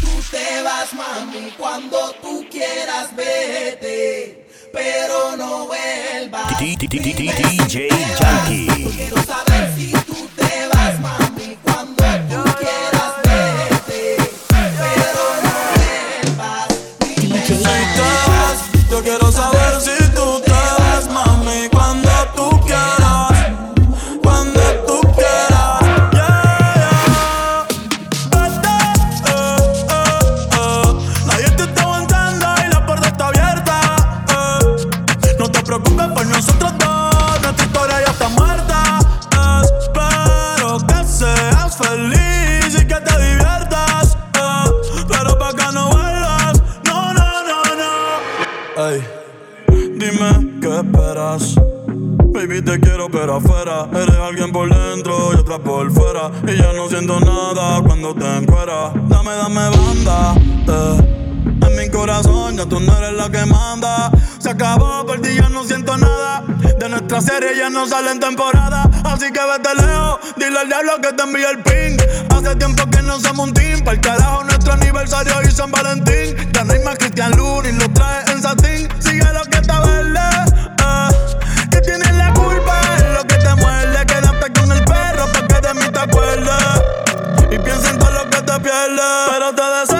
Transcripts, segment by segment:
tú te vas, mami, cuando tú quieras vete, pero no vuelvas. DJ Yankee. Quiero saber si tú seas feliz y que te diviertas. eh. Pero pa' que no vuelvas, no, no, no, no. Ey, dime qué esperas. Baby, te quiero pero afuera Eres alguien por dentro y otra por fuera Y ya no siento nada cuando te encueras Dame, dame banda eh. Mi corazón ya tú no eres la que manda. Se acabó, ti ya no siento nada. De nuestra serie ya no sale en temporada Así que vete lejos, dile al diablo que te envíe el ping. Hace tiempo que no somos un team Para el carajo nuestro aniversario y San Valentín. Ya no hay más Cristian Lunin, lo trae en satín. Sigue lo que está verde eh. Que tienes la culpa lo que te muerde. Quédate con el perro pa' que de mí te acuerdes. Y piensa en todo lo que te pierdes. Pero te deseo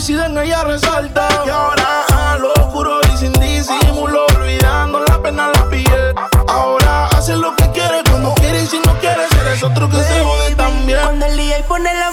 felicidad en ella resalta. Y ahora a lo oscuro y sin disimulo. Olvidando la pena la piel. Ahora hace lo que quiere cuando quiere y si no quiere ser es otro que se jode también. Cuando el DJ pone la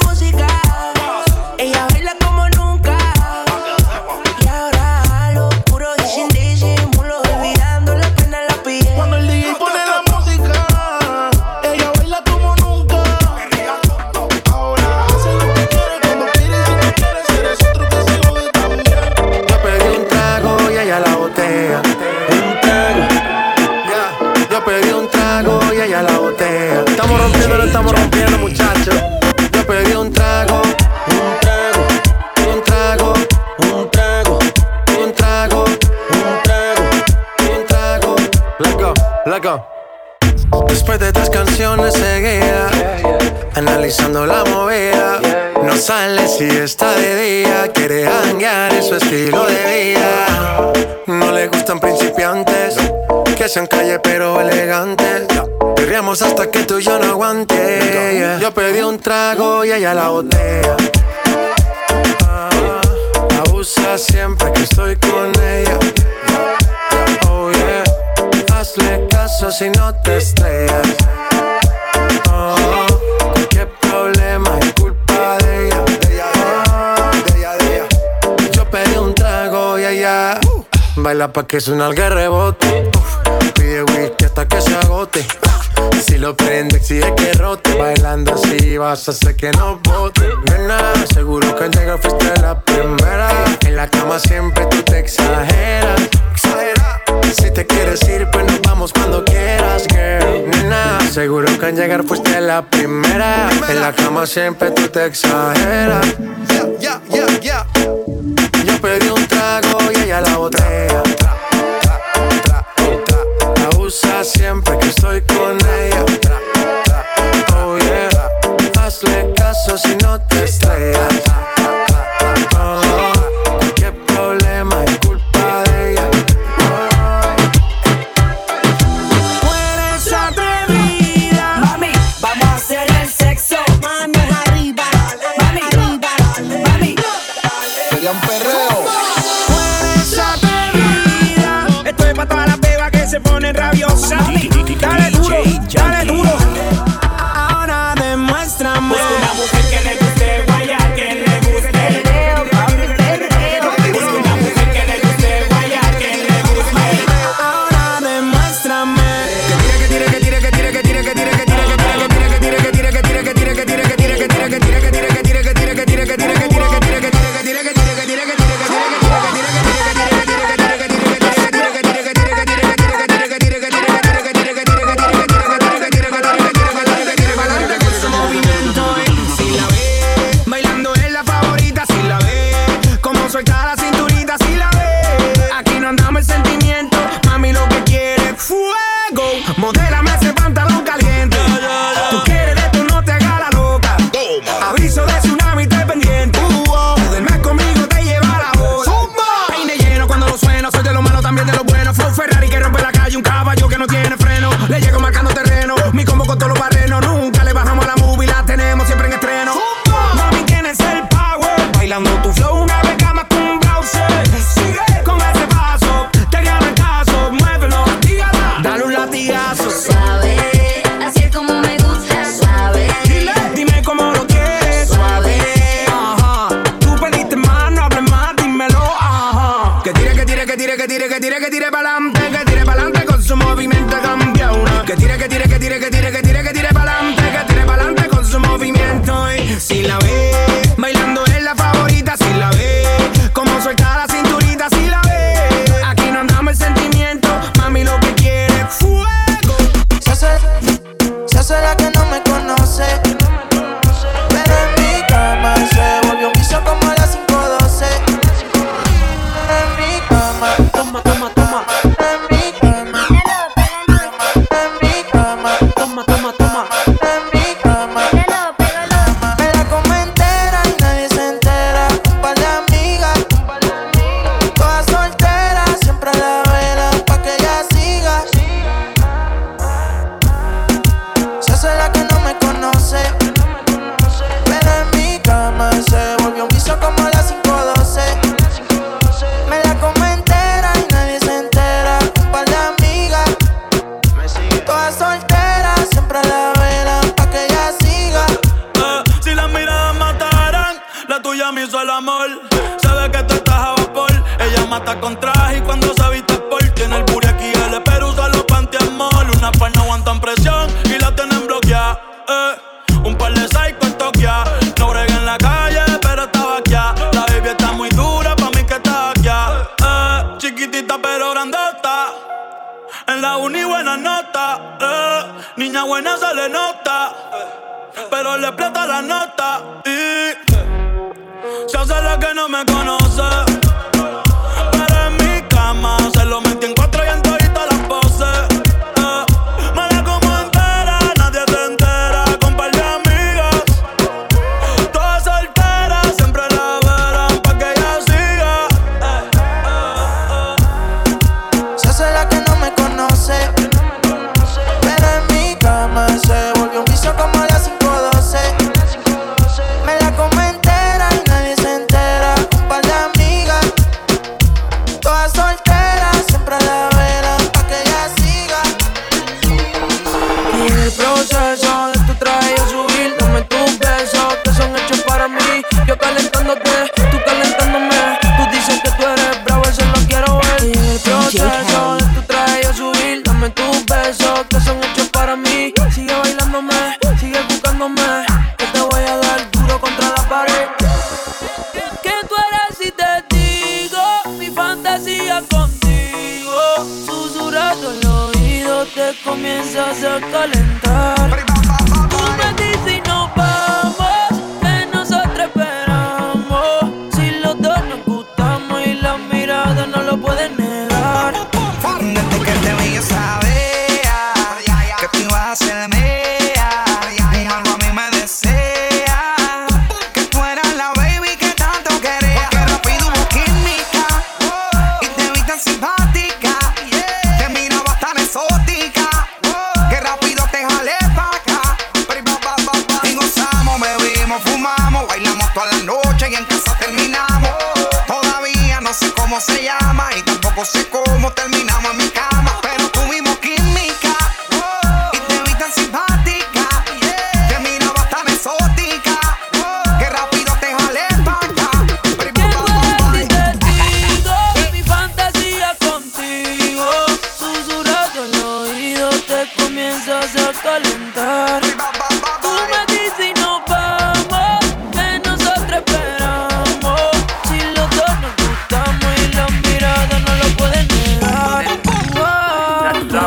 Después de tres canciones seguidas, analizando la movida, no sale si está de día, quiere hangar en su estilo de vida. No le gustan principiantes, que sean calle pero elegantes. Perriamos hasta que tú y yo no aguante. Yo pedí un trago y ella la botella. Ah, abusa siempre que estoy con ella. Oh. Hazle caso si no te estrellas. Oh, cualquier problema es culpa de ella. De ella, de ella, de ella, Yo pedí un trago y allá. Uh, baila pa' que suena el rebote. Uh, pide whisky hasta que se agote. Uh, si lo prende, exige que rote. Bailando así vas a hacer que no bote. Nena, seguro que al llegar fuiste la primera. En la cama siempre tú te exageras si te quieres ir, pues nos vamos cuando quieras, girl. Nena, seguro que al llegar fuiste la primera. En la cama siempre tú te exageras. Yeah, yeah, yeah, Yo pedí un trago y ella la botella. La usa siempre que estoy con ella. Oh yeah. Hazle caso si no te estrellas கதிர கதிர கதிர கதிர பலம் Pero le plata la nota y se hace la que no me conoce. yo calentándote.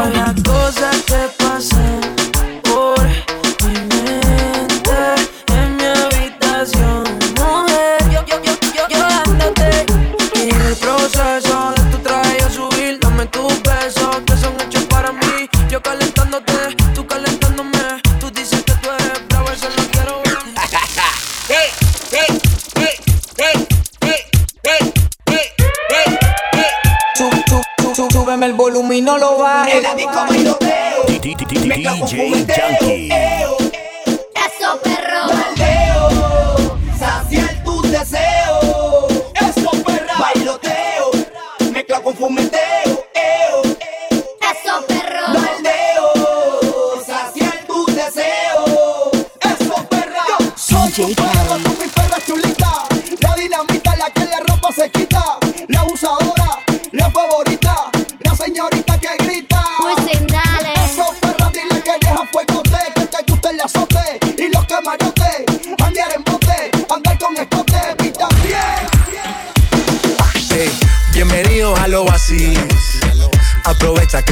Había cosas que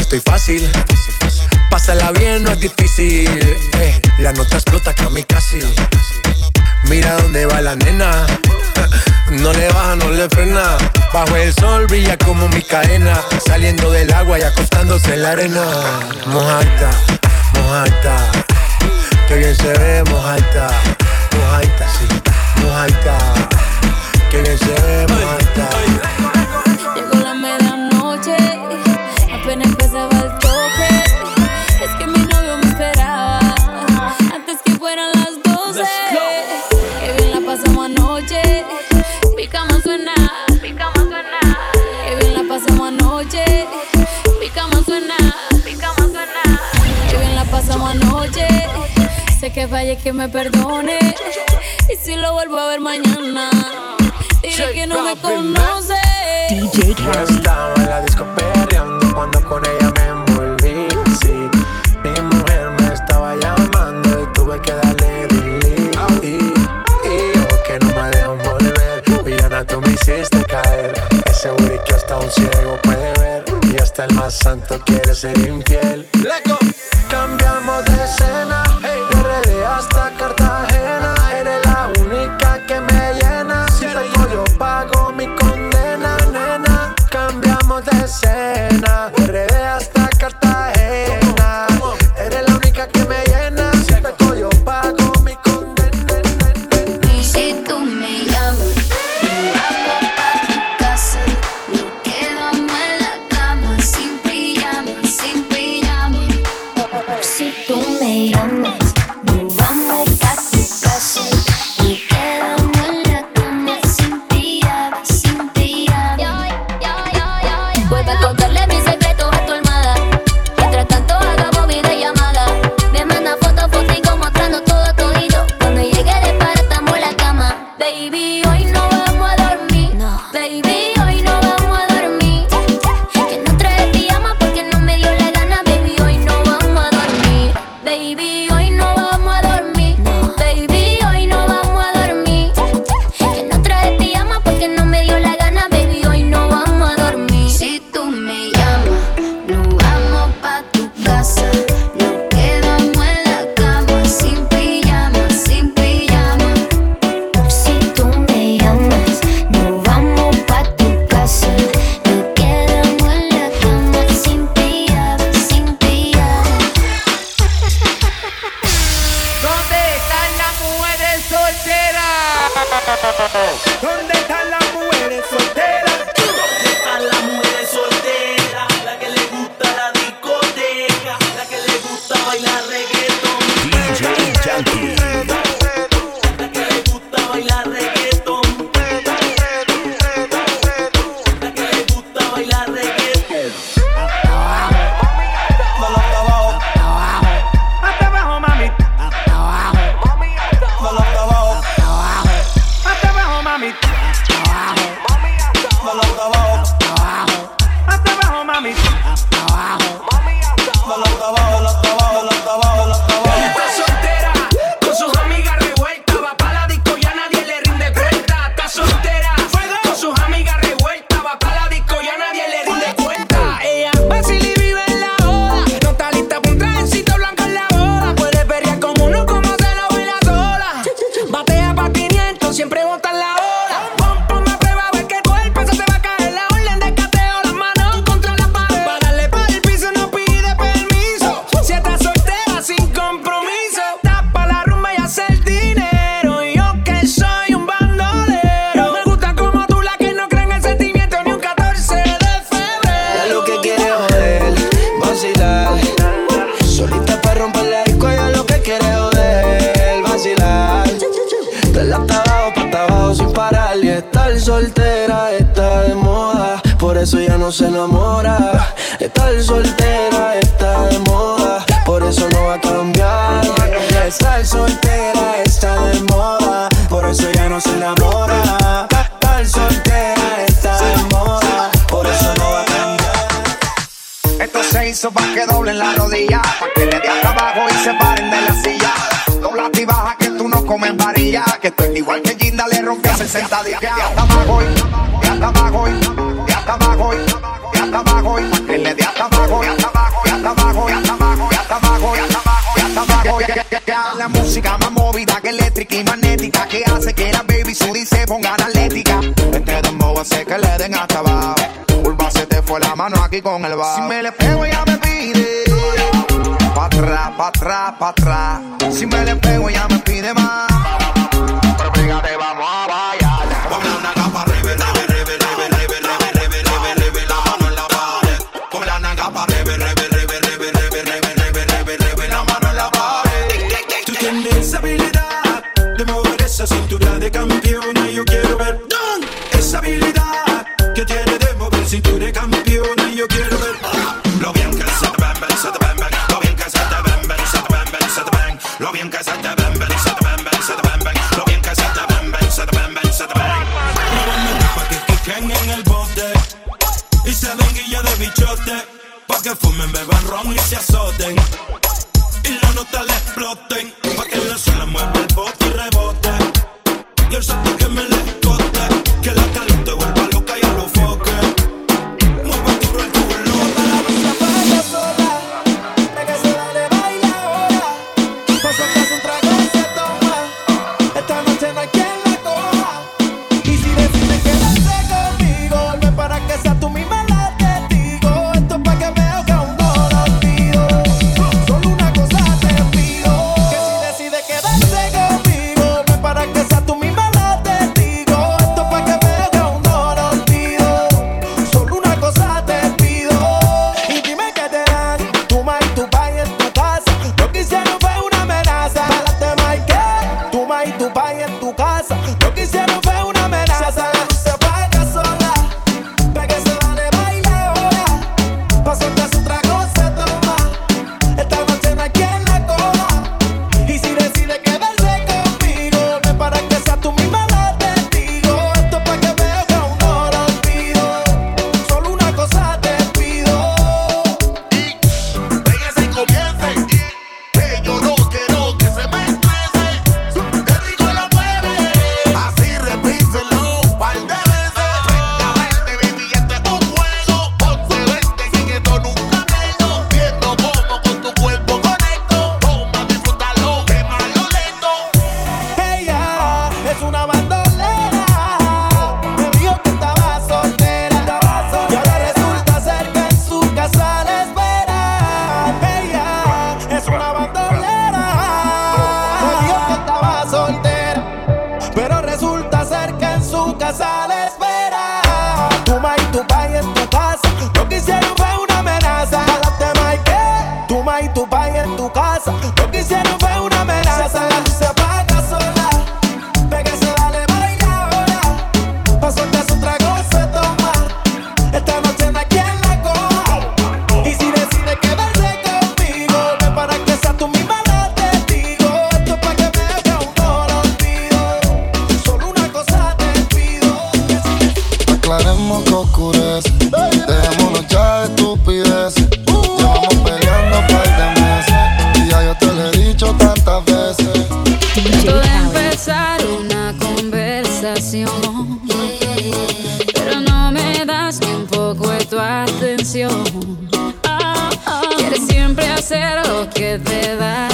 estoy fácil. Pásala bien, no es difícil. Eh, la nota explota casi. Mira dónde va la nena. No le baja, no le frena. Bajo el sol brilla como mi cadena. Saliendo del agua y acostándose en la arena. Mojata, mojata. que bien se ve, mojata. Mojata, sí, mojata. calle que me perdone. Y si lo vuelvo a ver mañana, diré que no me conoce. DJ Yo estaba en la disco perreando cuando con ella me envolví. Sí, mi mujer me estaba llamando y tuve que darle delete. Y, y yo que no me dejan volver. Villana, tú me hiciste caer. Ese booty que hasta un ciego puede ver. Y hasta el más santo quiere ser infiel. Cambiamos de escena. ¿Dónde están las mujeres solteras? ¿Dónde están las ya no se enamora. Estar soltera está de moda, por eso no va a cambiar. Estar soltera está de moda, por eso ya no se enamora. Estar soltera está de moda, por eso no va a cambiar. Esto se hizo para que doblen la rodilla, para que le dé hasta abajo y se paren de la silla. Dobla y baja que tú no comes varilla, que estoy igual que Ginda le rompe a 60 días. hasta abajo, hasta abajo hasta abajo, y hasta abajo, que le dé hasta abajo, y hasta abajo, y hasta abajo, y hasta abajo, y hasta abajo, y hasta abajo, y hasta abajo. La música más movida que eléctrica y magnética que hace que la baby Sudi se ponga analética. Entre dos hace que le den hasta abajo. Urba se te fue la mano aquí con el bar. Si me le pego ya me pide. Pa' atrás, pa' atrás, pa' atrás. Si me le pego ya me pide más. que te da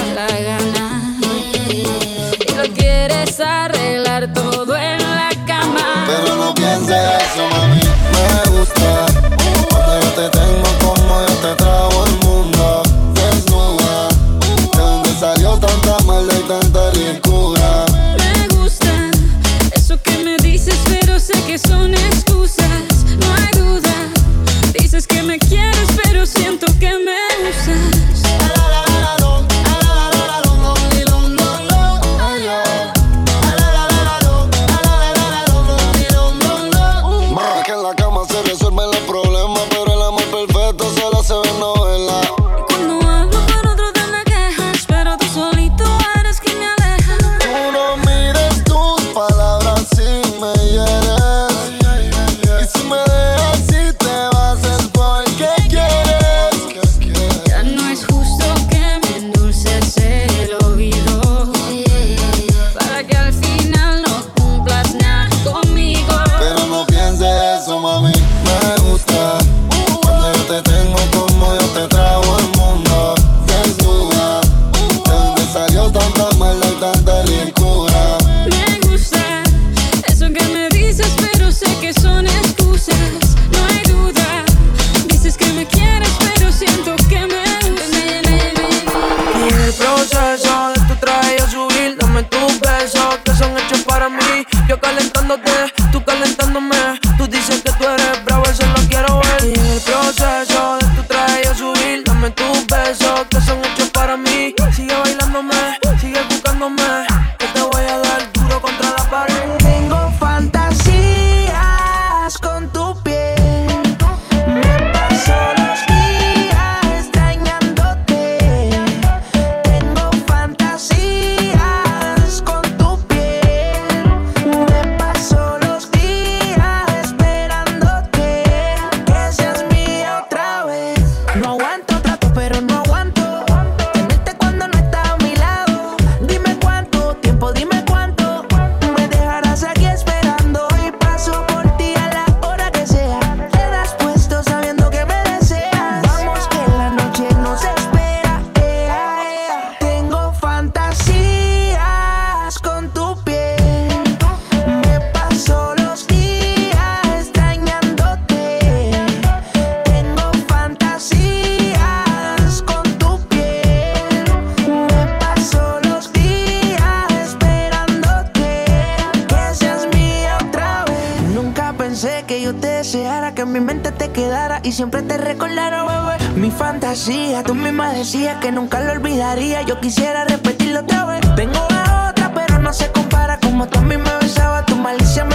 decía que nunca lo olvidaría. Yo quisiera repetirlo otra vez. Tengo a otra, pero no se compara. Como tú a mí me besaba, tu malicia me